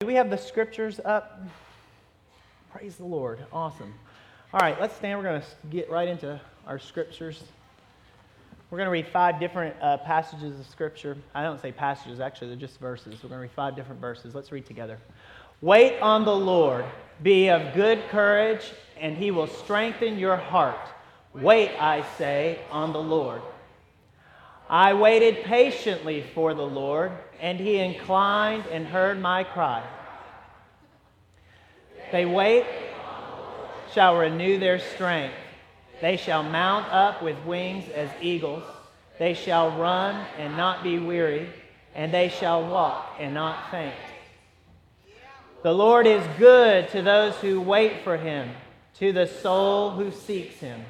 Do we have the scriptures up? Praise the Lord. Awesome. All right, let's stand. We're going to get right into our scriptures. We're going to read five different uh, passages of scripture. I don't say passages, actually, they're just verses. We're going to read five different verses. Let's read together. Wait on the Lord. Be of good courage, and he will strengthen your heart. Wait, I say, on the Lord. I waited patiently for the Lord, and he inclined and heard my cry. They wait, shall renew their strength. They shall mount up with wings as eagles. They shall run and not be weary, and they shall walk and not faint. The Lord is good to those who wait for him, to the soul who seeks him.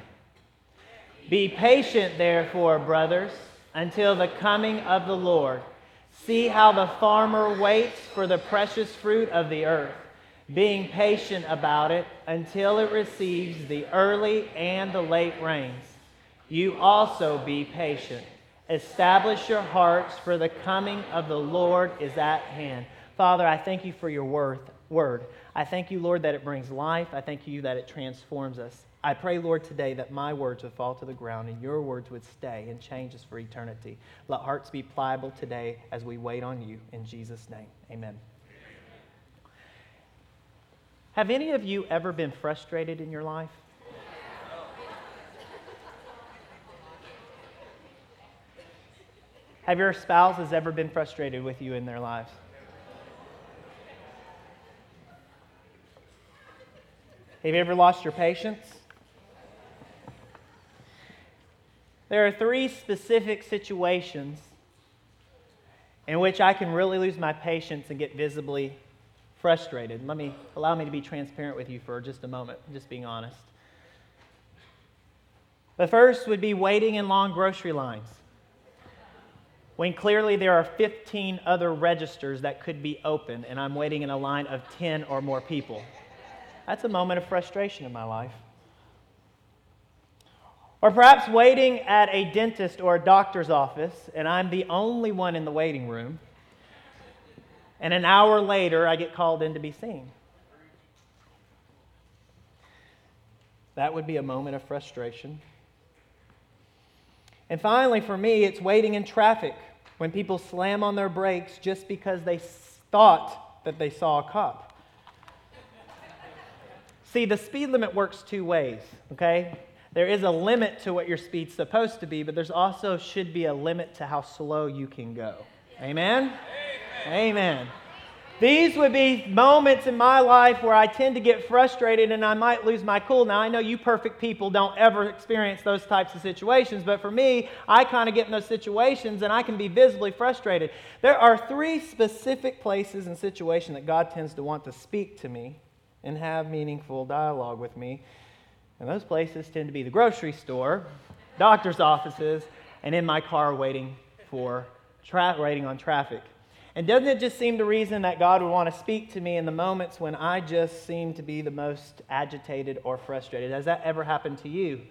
Be patient, therefore, brothers until the coming of the Lord. See how the farmer waits for the precious fruit of the earth, being patient about it until it receives the early and the late rains. You also be patient. Establish your hearts, for the coming of the Lord is at hand. Father, I thank you for your word. I thank you, Lord, that it brings life. I thank you that it transforms us. I pray, Lord, today that my words would fall to the ground and your words would stay and change us for eternity. Let hearts be pliable today as we wait on you. In Jesus' name, amen. Have any of you ever been frustrated in your life? Have your spouses ever been frustrated with you in their lives? Have you ever lost your patience? There are three specific situations in which I can really lose my patience and get visibly frustrated. Let me allow me to be transparent with you for just a moment, just being honest. The first would be waiting in long grocery lines. When clearly there are 15 other registers that could be open, and I'm waiting in a line of 10 or more people. That's a moment of frustration in my life. Or perhaps waiting at a dentist or a doctor's office, and I'm the only one in the waiting room. And an hour later, I get called in to be seen. That would be a moment of frustration. And finally, for me, it's waiting in traffic when people slam on their brakes just because they thought that they saw a cop. See, the speed limit works two ways, okay? There is a limit to what your speed's supposed to be, but there's also should be a limit to how slow you can go. Amen? Amen. Amen. These would be moments in my life where I tend to get frustrated and I might lose my cool. Now, I know you perfect people don't ever experience those types of situations, but for me, I kind of get in those situations and I can be visibly frustrated. There are three specific places and situations that God tends to want to speak to me and have meaningful dialogue with me. And those places tend to be the grocery store, doctor's offices, and in my car waiting for tra- waiting on traffic. And doesn't it just seem the reason that God would want to speak to me in the moments when I just seem to be the most agitated or frustrated? Has that ever happened to you?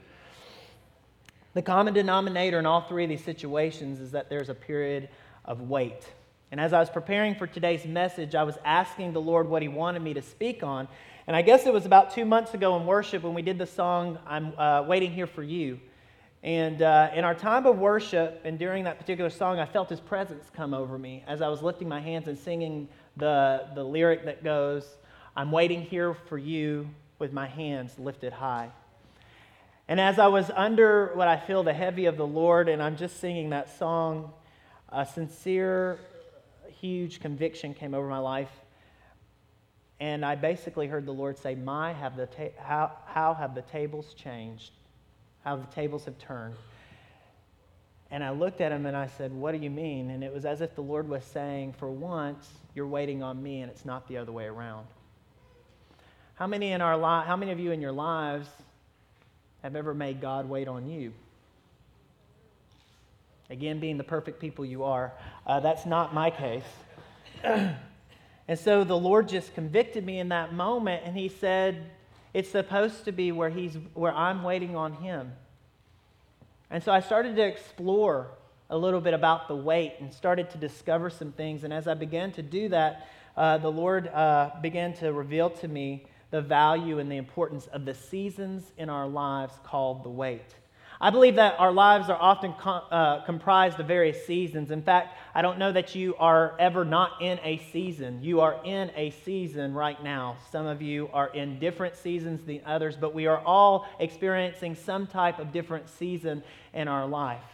The common denominator in all three of these situations is that there's a period of wait. And as I was preparing for today's message, I was asking the Lord what He wanted me to speak on. And I guess it was about two months ago in worship when we did the song, I'm uh, Waiting Here for You. And uh, in our time of worship, and during that particular song, I felt his presence come over me as I was lifting my hands and singing the, the lyric that goes, I'm waiting here for you with my hands lifted high. And as I was under what I feel the heavy of the Lord, and I'm just singing that song, a sincere, huge conviction came over my life and I basically heard the Lord say, My, have the ta- how, how have the tables changed? How the tables have turned. And I looked at him and I said, What do you mean? And it was as if the Lord was saying, For once, you're waiting on me and it's not the other way around. How many, in our li- how many of you in your lives have ever made God wait on you? Again, being the perfect people you are, uh, that's not my case. And so the Lord just convicted me in that moment, and He said, It's supposed to be where, he's, where I'm waiting on Him. And so I started to explore a little bit about the wait and started to discover some things. And as I began to do that, uh, the Lord uh, began to reveal to me the value and the importance of the seasons in our lives called the wait. I believe that our lives are often com- uh, comprised of various seasons. In fact, I don't know that you are ever not in a season. You are in a season right now. Some of you are in different seasons than others, but we are all experiencing some type of different season in our life.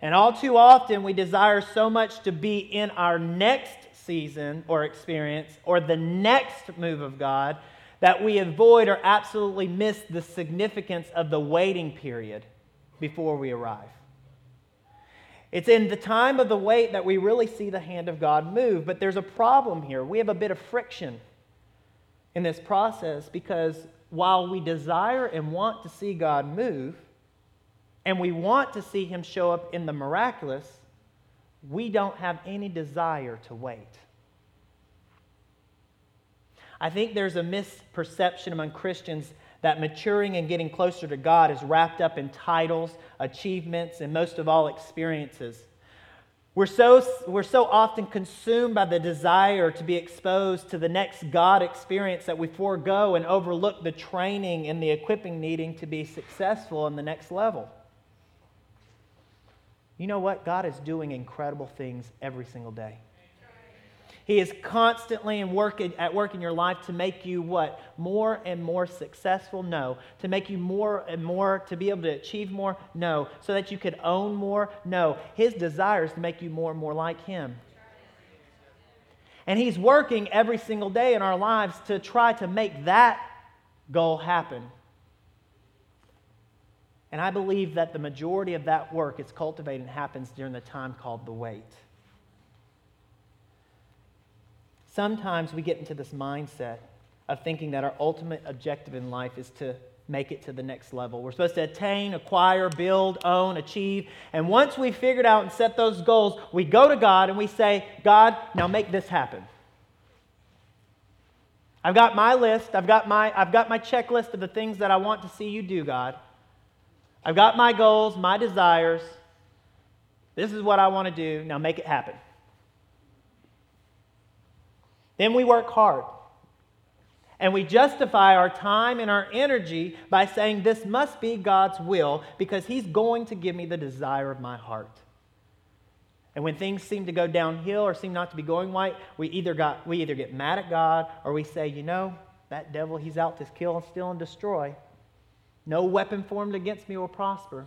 And all too often, we desire so much to be in our next season or experience or the next move of God that we avoid or absolutely miss the significance of the waiting period before we arrive. It's in the time of the wait that we really see the hand of God move, but there's a problem here. We have a bit of friction in this process because while we desire and want to see God move, and we want to see Him show up in the miraculous, we don't have any desire to wait. I think there's a misperception among Christians that maturing and getting closer to God is wrapped up in titles, achievements, and most of all, experiences. We're so, we're so often consumed by the desire to be exposed to the next God experience that we forego and overlook the training and the equipping needing to be successful in the next level. You know what? God is doing incredible things every single day. He is constantly in work, at work in your life to make you what? More and more successful? No. To make you more and more, to be able to achieve more? No. So that you could own more? No. His desire is to make you more and more like Him. And He's working every single day in our lives to try to make that goal happen. And I believe that the majority of that work is cultivated and happens during the time called the wait. Sometimes we get into this mindset of thinking that our ultimate objective in life is to make it to the next level. We're supposed to attain, acquire, build, own, achieve. And once we've figured out and set those goals, we go to God and we say, God, now make this happen. I've got my list, I've got my, I've got my checklist of the things that I want to see you do, God. I've got my goals, my desires. This is what I want to do. Now make it happen. Then we work hard. And we justify our time and our energy by saying, This must be God's will because He's going to give me the desire of my heart. And when things seem to go downhill or seem not to be going right, we either, got, we either get mad at God or we say, You know, that devil, he's out to kill and steal and destroy. No weapon formed against me will prosper.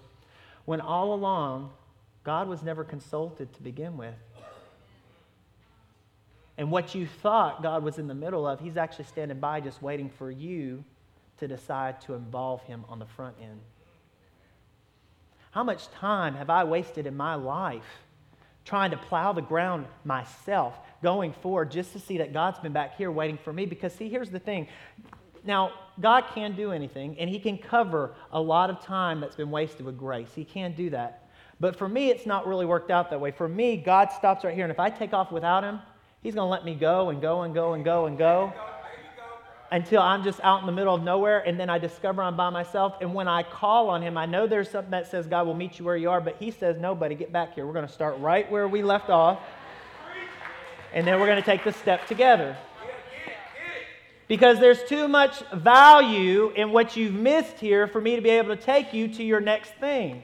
When all along, God was never consulted to begin with. And what you thought God was in the middle of, He's actually standing by just waiting for you to decide to involve Him on the front end. How much time have I wasted in my life trying to plow the ground myself, going forward just to see that God's been back here waiting for me? Because, see, here's the thing. Now, God can do anything, and He can cover a lot of time that's been wasted with grace. He can do that. But for me, it's not really worked out that way. For me, God stops right here, and if I take off without Him, He's going to let me go and go and go and go and go until I'm just out in the middle of nowhere and then I discover I'm by myself. And when I call on him, I know there's something that says God will meet you where you are, but he says, Nobody, get back here. We're going to start right where we left off. And then we're going to take the step together. Because there's too much value in what you've missed here for me to be able to take you to your next thing.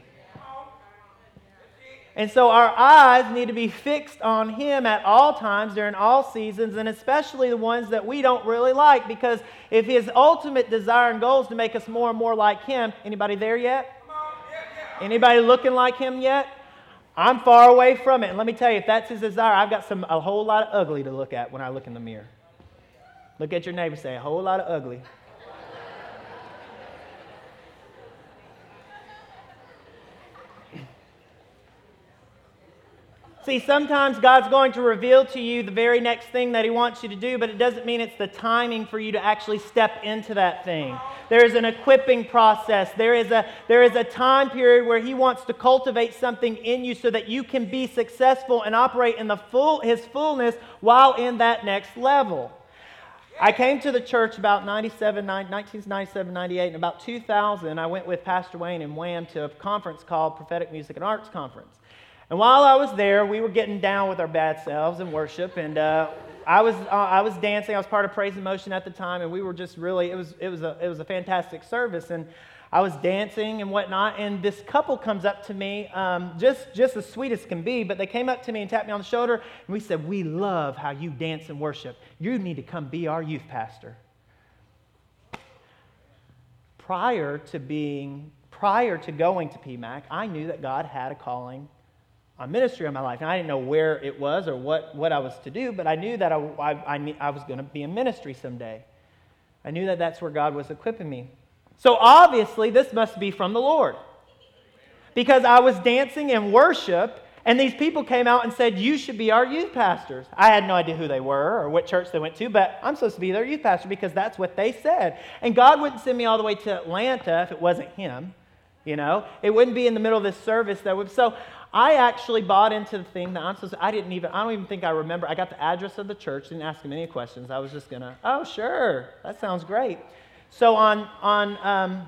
And so our eyes need to be fixed on Him at all times during all seasons, and especially the ones that we don't really like. Because if His ultimate desire and goal is to make us more and more like Him, anybody there yet? Anybody looking like Him yet? I'm far away from it. And let me tell you, if that's His desire, I've got some a whole lot of ugly to look at when I look in the mirror. Look at your neighbor, say a whole lot of ugly. See, sometimes God's going to reveal to you the very next thing that He wants you to do, but it doesn't mean it's the timing for you to actually step into that thing. There is an equipping process. There is a, there is a time period where He wants to cultivate something in you so that you can be successful and operate in the full, His fullness while in that next level. I came to the church about 97, 1997, 98, and about 2000, I went with Pastor Wayne and Wham to a conference called Prophetic Music and Arts Conference. And while I was there, we were getting down with our bad selves in worship, and uh, I was uh, I was dancing. I was part of Praise and Motion at the time, and we were just really it was it was a it was a fantastic service, and I was dancing and whatnot. And this couple comes up to me, um, just just as sweet as can be, but they came up to me and tapped me on the shoulder, and we said, "We love how you dance and worship. You need to come be our youth pastor." Prior to being prior to going to PMAC, I knew that God had a calling a ministry in my life. And I didn't know where it was or what, what I was to do, but I knew that I, I, I, I was going to be in ministry someday. I knew that that's where God was equipping me. So obviously, this must be from the Lord. Because I was dancing in worship, and these people came out and said, You should be our youth pastors. I had no idea who they were or what church they went to, but I'm supposed to be their youth pastor because that's what they said. And God wouldn't send me all the way to Atlanta if it wasn't Him. You know, it wouldn't be in the middle of this service that would. So I actually bought into the thing that I'm supposed to, I didn't even, I don't even think I remember. I got the address of the church, didn't ask him any questions. I was just to, oh, sure, that sounds great. So on, on um,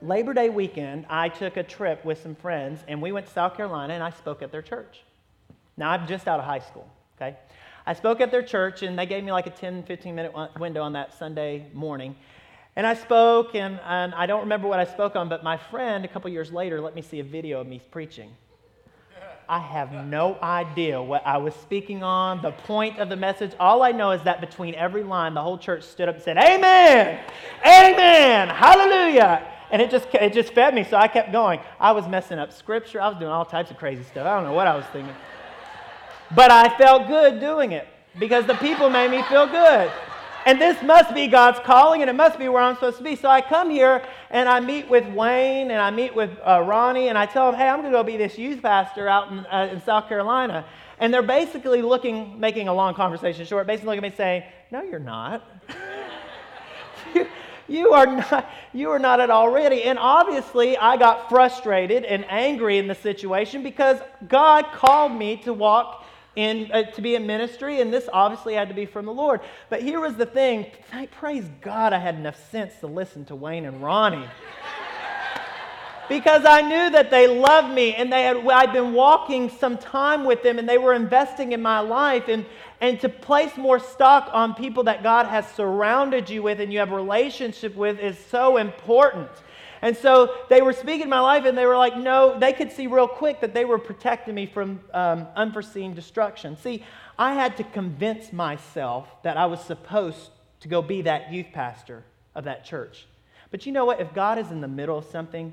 Labor Day weekend, I took a trip with some friends, and we went to South Carolina, and I spoke at their church. Now, I'm just out of high school, okay? I spoke at their church, and they gave me like a 10, 15 minute window on that Sunday morning. And I spoke, and, and I don't remember what I spoke on, but my friend, a couple years later, let me see a video of me preaching. I have no idea what I was speaking on, the point of the message. All I know is that between every line, the whole church stood up and said, Amen! Amen! Hallelujah! And it just, it just fed me, so I kept going. I was messing up scripture. I was doing all types of crazy stuff. I don't know what I was thinking. But I felt good doing it because the people made me feel good and this must be God's calling, and it must be where I'm supposed to be. So I come here and I meet with Wayne and I meet with uh, Ronnie, and I tell them, hey, I'm going to go be this youth pastor out in, uh, in South Carolina. And they're basically looking, making a long conversation short, basically looking at me saying, no, you're not. you, are not you are not at all ready and obviously i got frustrated and angry in the situation because god called me to walk in, uh, to be in ministry, and this obviously had to be from the Lord. But here was the thing praise God I had enough sense to listen to Wayne and Ronnie. because I knew that they loved me and they had, I'd been walking some time with them and they were investing in my life. And, and to place more stock on people that God has surrounded you with and you have relationship with is so important. And so they were speaking in my life, and they were like, no, they could see real quick that they were protecting me from um, unforeseen destruction. See, I had to convince myself that I was supposed to go be that youth pastor of that church. But you know what? If God is in the middle of something,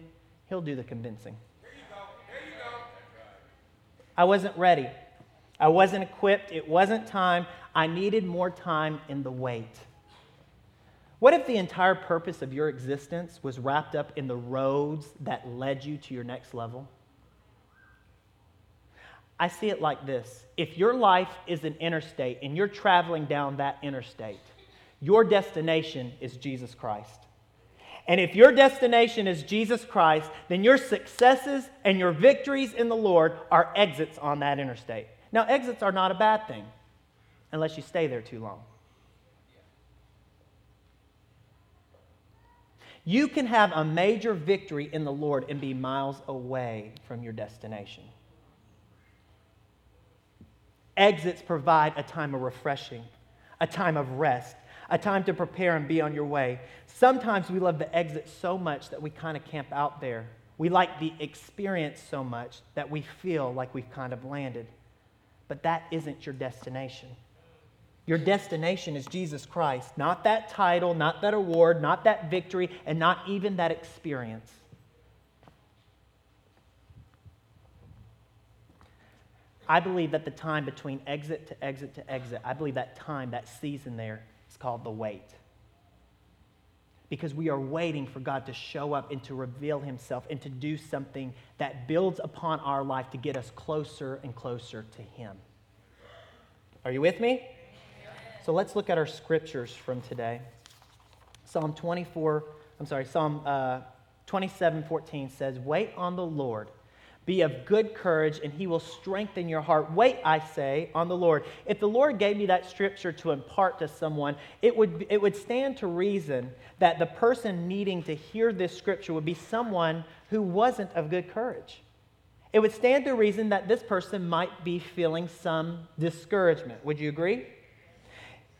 He'll do the convincing. You go. You go. I wasn't ready. I wasn't equipped. It wasn't time. I needed more time in the wait. What if the entire purpose of your existence was wrapped up in the roads that led you to your next level? I see it like this if your life is an interstate and you're traveling down that interstate, your destination is Jesus Christ. And if your destination is Jesus Christ, then your successes and your victories in the Lord are exits on that interstate. Now, exits are not a bad thing unless you stay there too long. You can have a major victory in the Lord and be miles away from your destination. Exits provide a time of refreshing, a time of rest, a time to prepare and be on your way. Sometimes we love the exit so much that we kind of camp out there. We like the experience so much that we feel like we've kind of landed. But that isn't your destination. Your destination is Jesus Christ, not that title, not that award, not that victory, and not even that experience. I believe that the time between exit to exit to exit, I believe that time, that season there, is called the wait. Because we are waiting for God to show up and to reveal Himself and to do something that builds upon our life to get us closer and closer to Him. Are you with me? So let's look at our scriptures from today. Psalm 24, I'm sorry, Psalm uh, 27 14 says, Wait on the Lord. Be of good courage, and he will strengthen your heart. Wait, I say, on the Lord. If the Lord gave me that scripture to impart to someone, it would, it would stand to reason that the person needing to hear this scripture would be someone who wasn't of good courage. it would stand to reason that this person might be feeling some discouragement. Would you agree?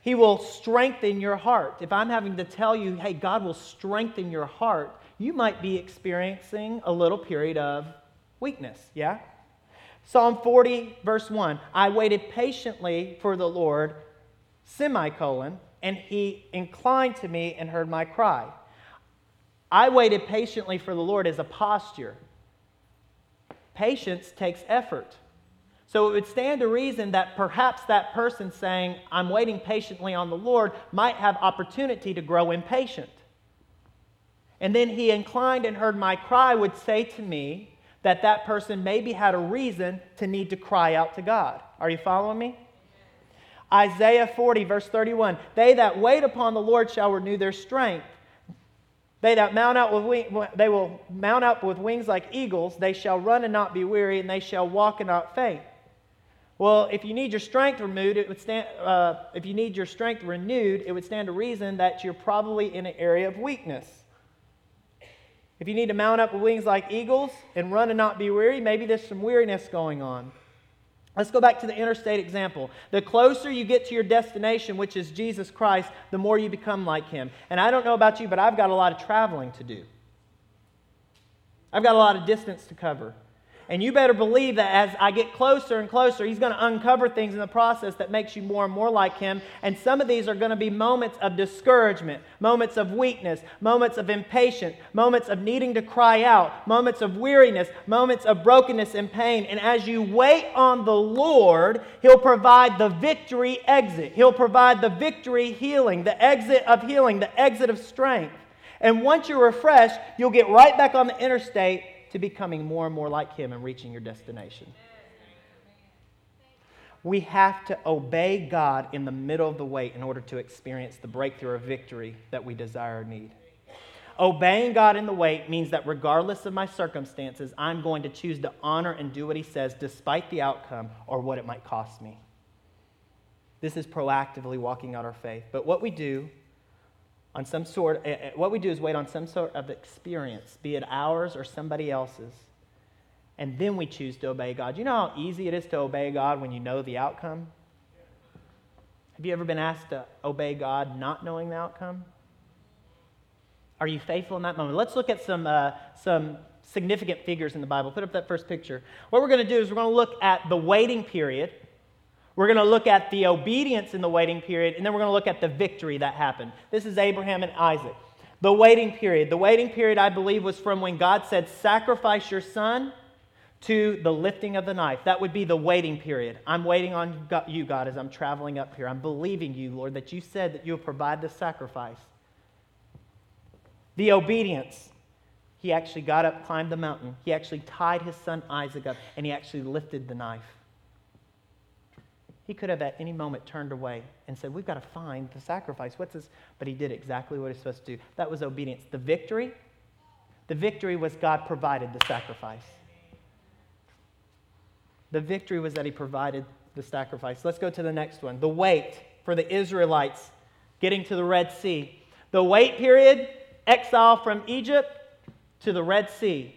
He will strengthen your heart. If I'm having to tell you, hey, God will strengthen your heart, you might be experiencing a little period of weakness, yeah? Psalm 40, verse 1 I waited patiently for the Lord, semicolon, and he inclined to me and heard my cry. I waited patiently for the Lord as a posture. Patience takes effort. So it would stand to reason that perhaps that person saying, I'm waiting patiently on the Lord, might have opportunity to grow impatient. And then he inclined and heard my cry, would say to me, that that person maybe had a reason to need to cry out to God. Are you following me? Isaiah 40, verse 31 They that wait upon the Lord shall renew their strength. They that mount out with wing, they will mount up with wings like eagles. They shall run and not be weary, and they shall walk and not faint. Well, if you need your strength renewed, it would stand. Uh, if you need your strength renewed, it would stand to reason that you're probably in an area of weakness. If you need to mount up with wings like eagles and run and not be weary, maybe there's some weariness going on. Let's go back to the interstate example. The closer you get to your destination, which is Jesus Christ, the more you become like him. And I don't know about you, but I've got a lot of traveling to do. I've got a lot of distance to cover. And you better believe that as I get closer and closer, he's going to uncover things in the process that makes you more and more like him. And some of these are going to be moments of discouragement, moments of weakness, moments of impatience, moments of needing to cry out, moments of weariness, moments of brokenness and pain. And as you wait on the Lord, he'll provide the victory exit. He'll provide the victory healing, the exit of healing, the exit of strength. And once you're refreshed, you'll get right back on the interstate to becoming more and more like Him and reaching your destination. We have to obey God in the middle of the way in order to experience the breakthrough or victory that we desire or need. Obeying God in the wait means that regardless of my circumstances, I'm going to choose to honor and do what He says despite the outcome or what it might cost me. This is proactively walking out our faith. But what we do on some sort, eh, eh, what we do is wait on some sort of experience, be it ours or somebody else's. And then we choose to obey God. You know how easy it is to obey God when you know the outcome? Have you ever been asked to obey God not knowing the outcome? Are you faithful in that moment? Let's look at some, uh, some significant figures in the Bible. Put up that first picture. What we're going to do is we're going to look at the waiting period we're going to look at the obedience in the waiting period, and then we're going to look at the victory that happened. This is Abraham and Isaac. The waiting period. The waiting period, I believe, was from when God said, Sacrifice your son to the lifting of the knife. That would be the waiting period. I'm waiting on you, God, as I'm traveling up here. I'm believing you, Lord, that you said that you'll provide the sacrifice. The obedience. He actually got up, climbed the mountain. He actually tied his son Isaac up, and he actually lifted the knife. He could have at any moment turned away and said, We've got to find the sacrifice. What's this? But he did exactly what he's supposed to do. That was obedience. The victory, the victory was God provided the sacrifice. The victory was that he provided the sacrifice. Let's go to the next one. The wait for the Israelites getting to the Red Sea. The wait period, exile from Egypt to the Red Sea.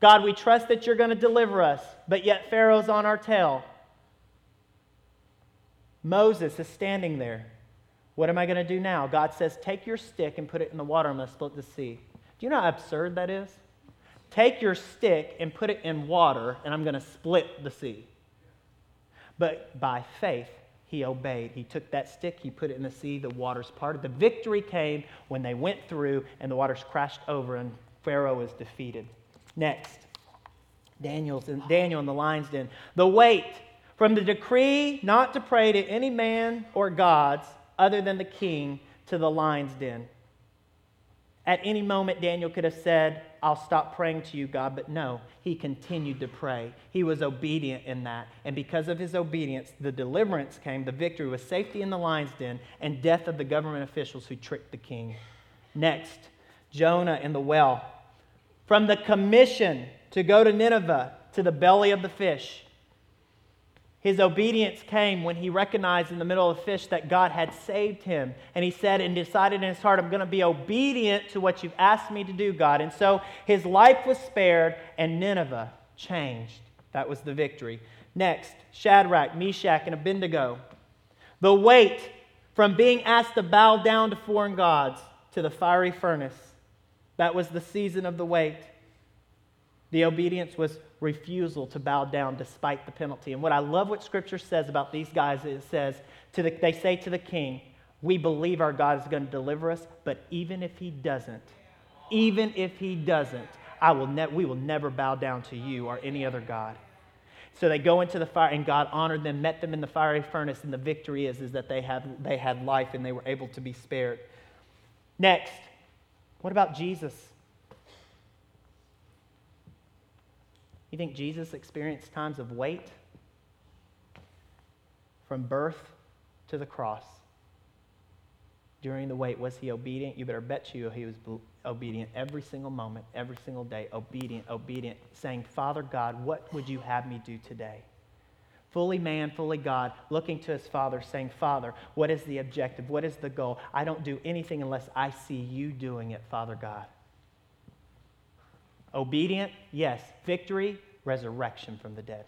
God, we trust that you're going to deliver us, but yet Pharaoh's on our tail. Moses is standing there. What am I going to do now? God says, Take your stick and put it in the water. I'm going to split the sea. Do you know how absurd that is? Take your stick and put it in water, and I'm going to split the sea. But by faith, he obeyed. He took that stick, he put it in the sea, the waters parted. The victory came when they went through and the waters crashed over and Pharaoh was defeated. Next, Daniel's in, Daniel in the lion's den. The wait from the decree not to pray to any man or gods other than the king to the lion's den. At any moment, Daniel could have said, I'll stop praying to you, God, but no, he continued to pray. He was obedient in that. And because of his obedience, the deliverance came, the victory was safety in the lion's den, and death of the government officials who tricked the king. Next, Jonah in the well. From the commission to go to Nineveh to the belly of the fish. His obedience came when he recognized in the middle of the fish that God had saved him. And he said and decided in his heart, I'm going to be obedient to what you've asked me to do, God. And so his life was spared, and Nineveh changed. That was the victory. Next, Shadrach, Meshach, and Abednego. The wait from being asked to bow down to foreign gods to the fiery furnace. That was the season of the wait. The obedience was refusal to bow down despite the penalty. And what I love what Scripture says about these guys, is it says, to the, they say to the king, We believe our God is going to deliver us, but even if he doesn't, even if he doesn't, I will ne- we will never bow down to you or any other God. So they go into the fire, and God honored them, met them in the fiery furnace, and the victory is, is that they had, they had life and they were able to be spared. Next, what about Jesus? You think Jesus experienced times of wait? From birth to the cross. During the wait, was he obedient? You better bet you he was obedient every single moment, every single day. Obedient, obedient, saying, Father God, what would you have me do today? Fully man, fully God, looking to his Father, saying, Father, what is the objective? What is the goal? I don't do anything unless I see you doing it, Father God. Obedient, yes. Victory, resurrection from the dead.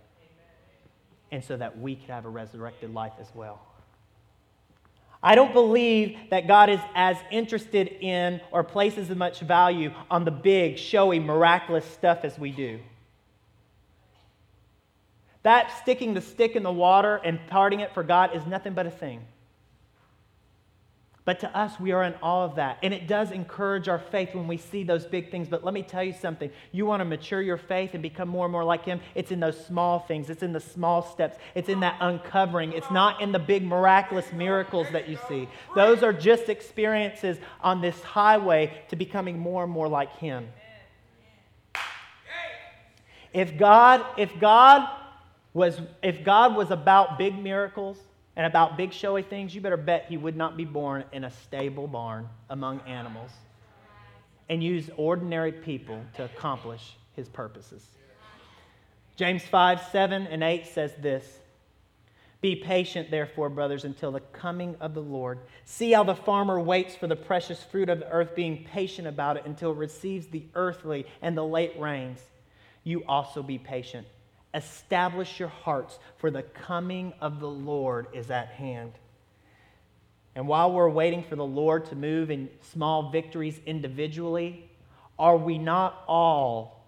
And so that we could have a resurrected life as well. I don't believe that God is as interested in or places as much value on the big, showy, miraculous stuff as we do. That sticking the stick in the water and parting it for God is nothing but a thing. But to us, we are in awe of that. And it does encourage our faith when we see those big things. But let me tell you something. You want to mature your faith and become more and more like Him? It's in those small things, it's in the small steps, it's in that uncovering. It's not in the big miraculous miracles that you see. Those are just experiences on this highway to becoming more and more like Him. If God, if God was, if God was about big miracles, and about big showy things, you better bet he would not be born in a stable barn among animals and use ordinary people to accomplish his purposes. James 5 7 and 8 says this Be patient, therefore, brothers, until the coming of the Lord. See how the farmer waits for the precious fruit of the earth, being patient about it until it receives the earthly and the late rains. You also be patient. Establish your hearts, for the coming of the Lord is at hand. And while we're waiting for the Lord to move in small victories individually, are we not all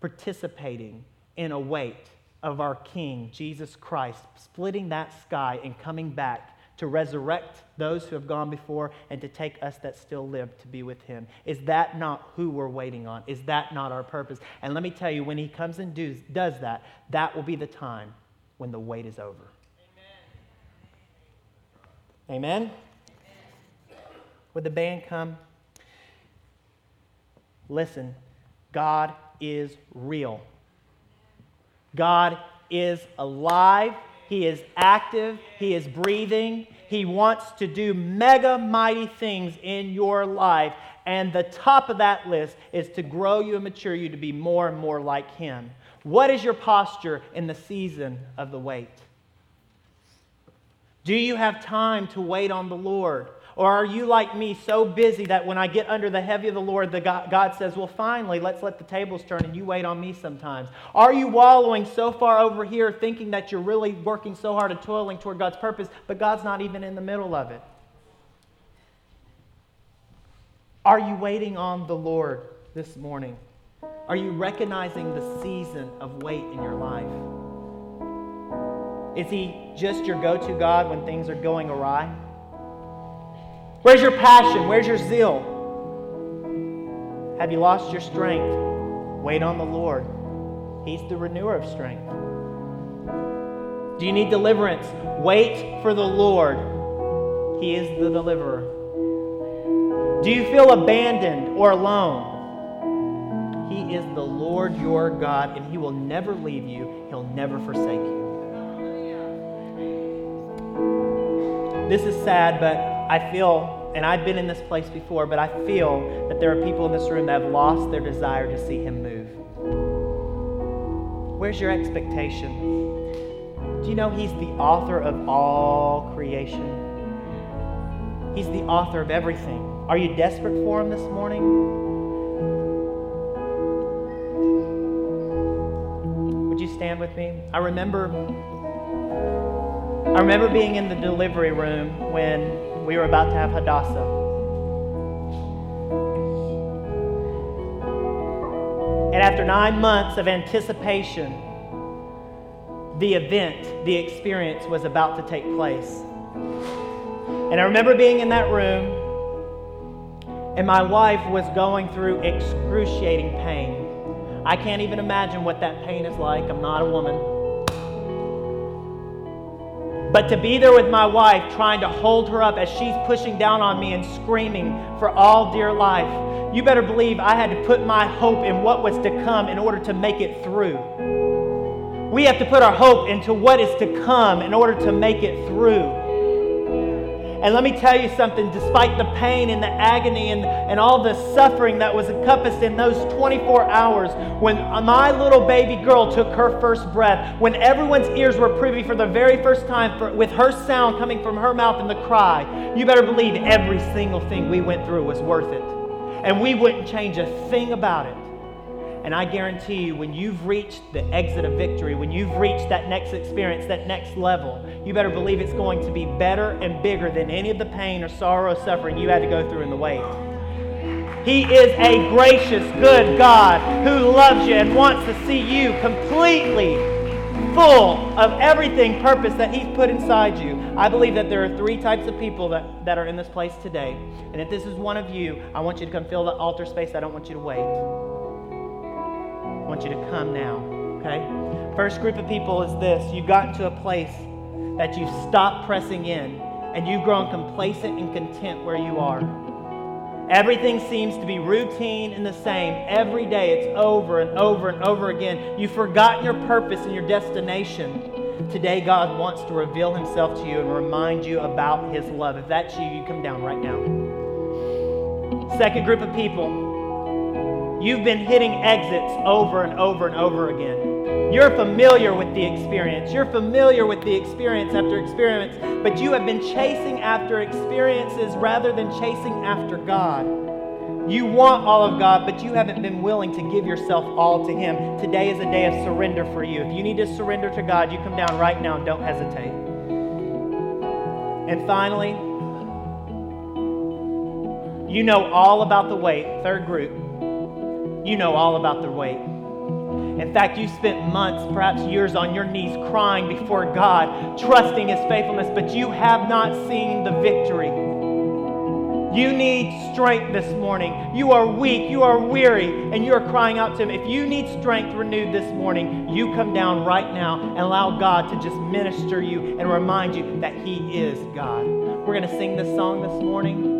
participating in a wait of our King, Jesus Christ, splitting that sky and coming back to resurrect those who have gone before and to take us that still live to be with him. Is that not who we're waiting on? Is that not our purpose? And let me tell you, when he comes and does, does that, that will be the time when the wait is over. Amen? Amen? Would the band come? Listen, God is real. God is alive he is active, He is breathing. He wants to do mega mighty things in your life. And the top of that list is to grow you and mature you to be more and more like Him. What is your posture in the season of the wait? Do you have time to wait on the Lord? Or are you like me, so busy that when I get under the heavy of the Lord, the God, God says, Well, finally, let's let the tables turn and you wait on me sometimes? Are you wallowing so far over here thinking that you're really working so hard and toiling toward God's purpose, but God's not even in the middle of it? Are you waiting on the Lord this morning? Are you recognizing the season of wait in your life? Is He just your go to God when things are going awry? Where's your passion? Where's your zeal? Have you lost your strength? Wait on the Lord. He's the renewer of strength. Do you need deliverance? Wait for the Lord. He is the deliverer. Do you feel abandoned or alone? He is the Lord your God, and He will never leave you, He'll never forsake you. This is sad, but I feel, and I've been in this place before, but I feel that there are people in this room that have lost their desire to see Him move. Where's your expectation? Do you know He's the author of all creation? He's the author of everything. Are you desperate for Him this morning? Would you stand with me? I remember I remember being in the delivery room when we were about to have Hadassah. And after nine months of anticipation, the event, the experience was about to take place. And I remember being in that room, and my wife was going through excruciating pain. I can't even imagine what that pain is like. I'm not a woman. But to be there with my wife, trying to hold her up as she's pushing down on me and screaming for all dear life, you better believe I had to put my hope in what was to come in order to make it through. We have to put our hope into what is to come in order to make it through. And let me tell you something despite the pain and the agony and, and all the suffering that was encompassed in those 24 hours, when my little baby girl took her first breath, when everyone's ears were privy for the very first time for, with her sound coming from her mouth and the cry, you better believe every single thing we went through was worth it. And we wouldn't change a thing about it. And I guarantee you, when you've reached the exit of victory, when you've reached that next experience, that next level, you better believe it's going to be better and bigger than any of the pain or sorrow or suffering you had to go through in the wait. He is a gracious, good God who loves you and wants to see you completely full of everything purpose that He's put inside you. I believe that there are three types of people that, that are in this place today. And if this is one of you, I want you to come fill the altar space. I don't want you to wait want you to come now, okay? First group of people is this you've gotten to a place that you've stopped pressing in and you've grown complacent and content where you are. Everything seems to be routine and the same. Every day it's over and over and over again. You've forgotten your purpose and your destination. Today, God wants to reveal Himself to you and remind you about His love. If that's you, you come down right now. Second group of people, You've been hitting exits over and over and over again. You're familiar with the experience. You're familiar with the experience after experience, but you have been chasing after experiences rather than chasing after God. You want all of God, but you haven't been willing to give yourself all to Him. Today is a day of surrender for you. If you need to surrender to God, you come down right now and don't hesitate. And finally, you know all about the wait, Third group you know all about the wait. In fact, you spent months, perhaps years on your knees crying before God, trusting His faithfulness, but you have not seen the victory. You need strength this morning. You are weak, you are weary, and you are crying out to Him. If you need strength renewed this morning, you come down right now and allow God to just minister you and remind you that He is God. We're going to sing this song this morning.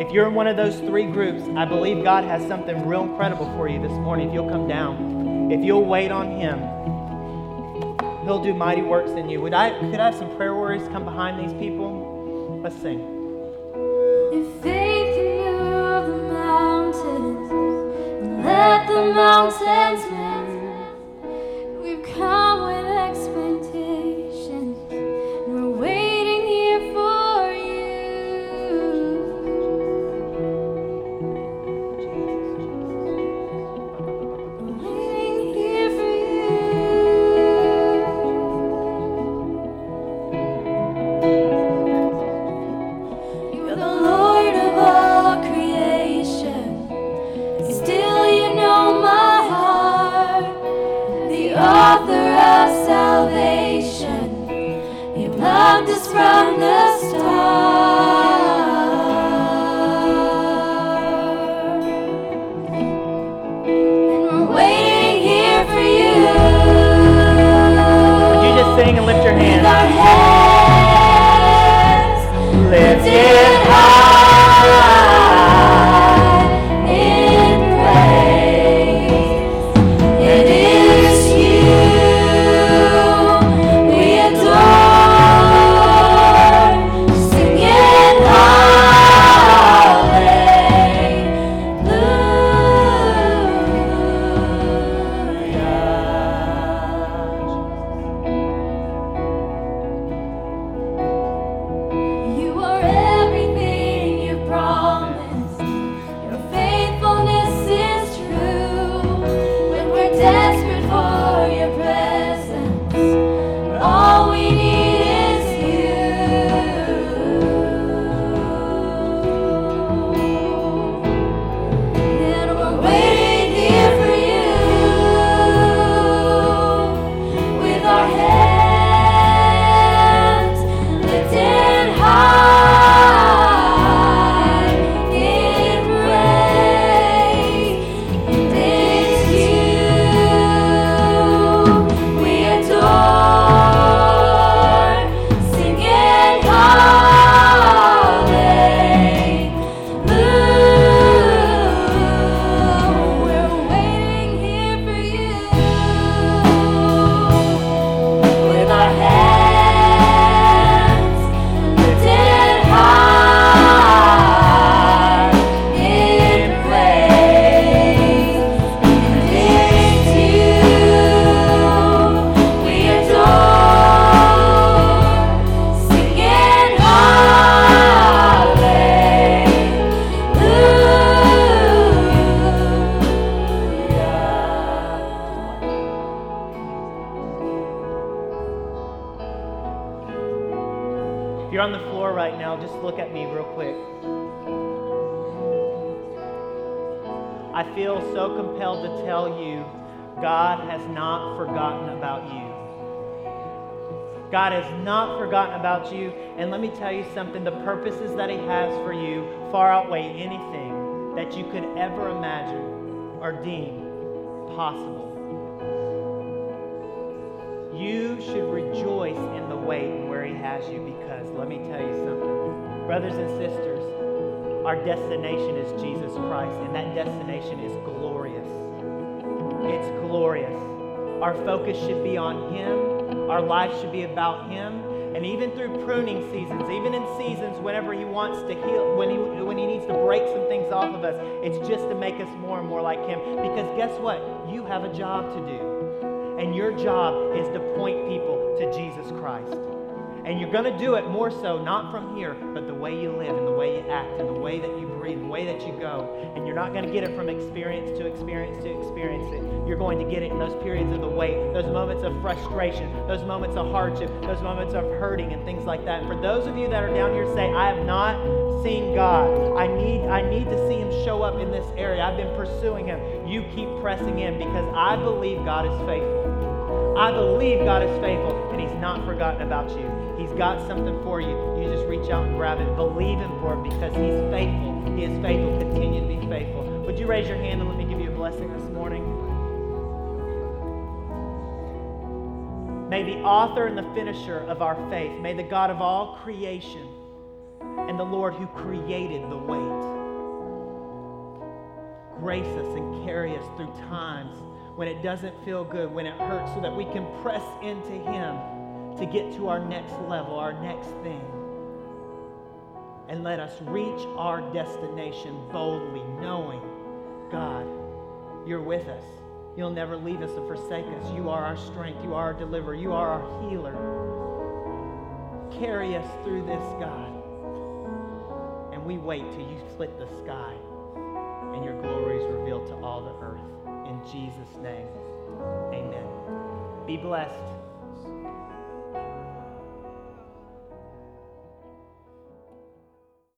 If you're in one of those three groups, I believe God has something real incredible for you this morning. If you'll come down, if you'll wait on Him, He'll do mighty works in you. Would I could I have some prayer warriors come behind these people? Let's sing. If faith can move the mountains, let the mountains move. Possible. You should rejoice in the wait and where He has you because let me tell you something. Brothers and sisters, our destination is Jesus Christ, and that destination is glorious. It's glorious. Our focus should be on Him. Our life should be about Him. And even through pruning seasons, even in seasons whenever He wants to heal, when He, when he needs to break some things off of us, it's just to make us more and more like Him. Because guess what? You have a job to do. And your job is to point people to Jesus Christ. And you're going to do it more so, not from here, but the way you live and the way you act and the way that you the way that you go. And you're not going to get it from experience to experience to experience it. You're going to get it in those periods of the wait, those moments of frustration, those moments of hardship, those moments of hurting and things like that. And for those of you that are down here saying, I have not seen God, I need, I need to see Him show up in this area. I've been pursuing Him. You keep pressing in because I believe God is faithful. I believe God is faithful and He's not forgotten about you. He's got something for you. You just reach out and grab it. Believe Him for it because He's faithful. He is faithful. Continue to be faithful. Would you raise your hand and let me give you a blessing this morning? May the author and the finisher of our faith, may the God of all creation and the Lord who created the wait grace us and carry us through times when it doesn't feel good, when it hurts, so that we can press into Him to get to our next level, our next thing. And let us reach our destination boldly, knowing, God, you're with us. You'll never leave us or forsake us. You are our strength. You are our deliverer. You are our healer. Carry us through this, God. And we wait till you split the sky and your glory is revealed to all the earth. In Jesus' name, amen. Be blessed.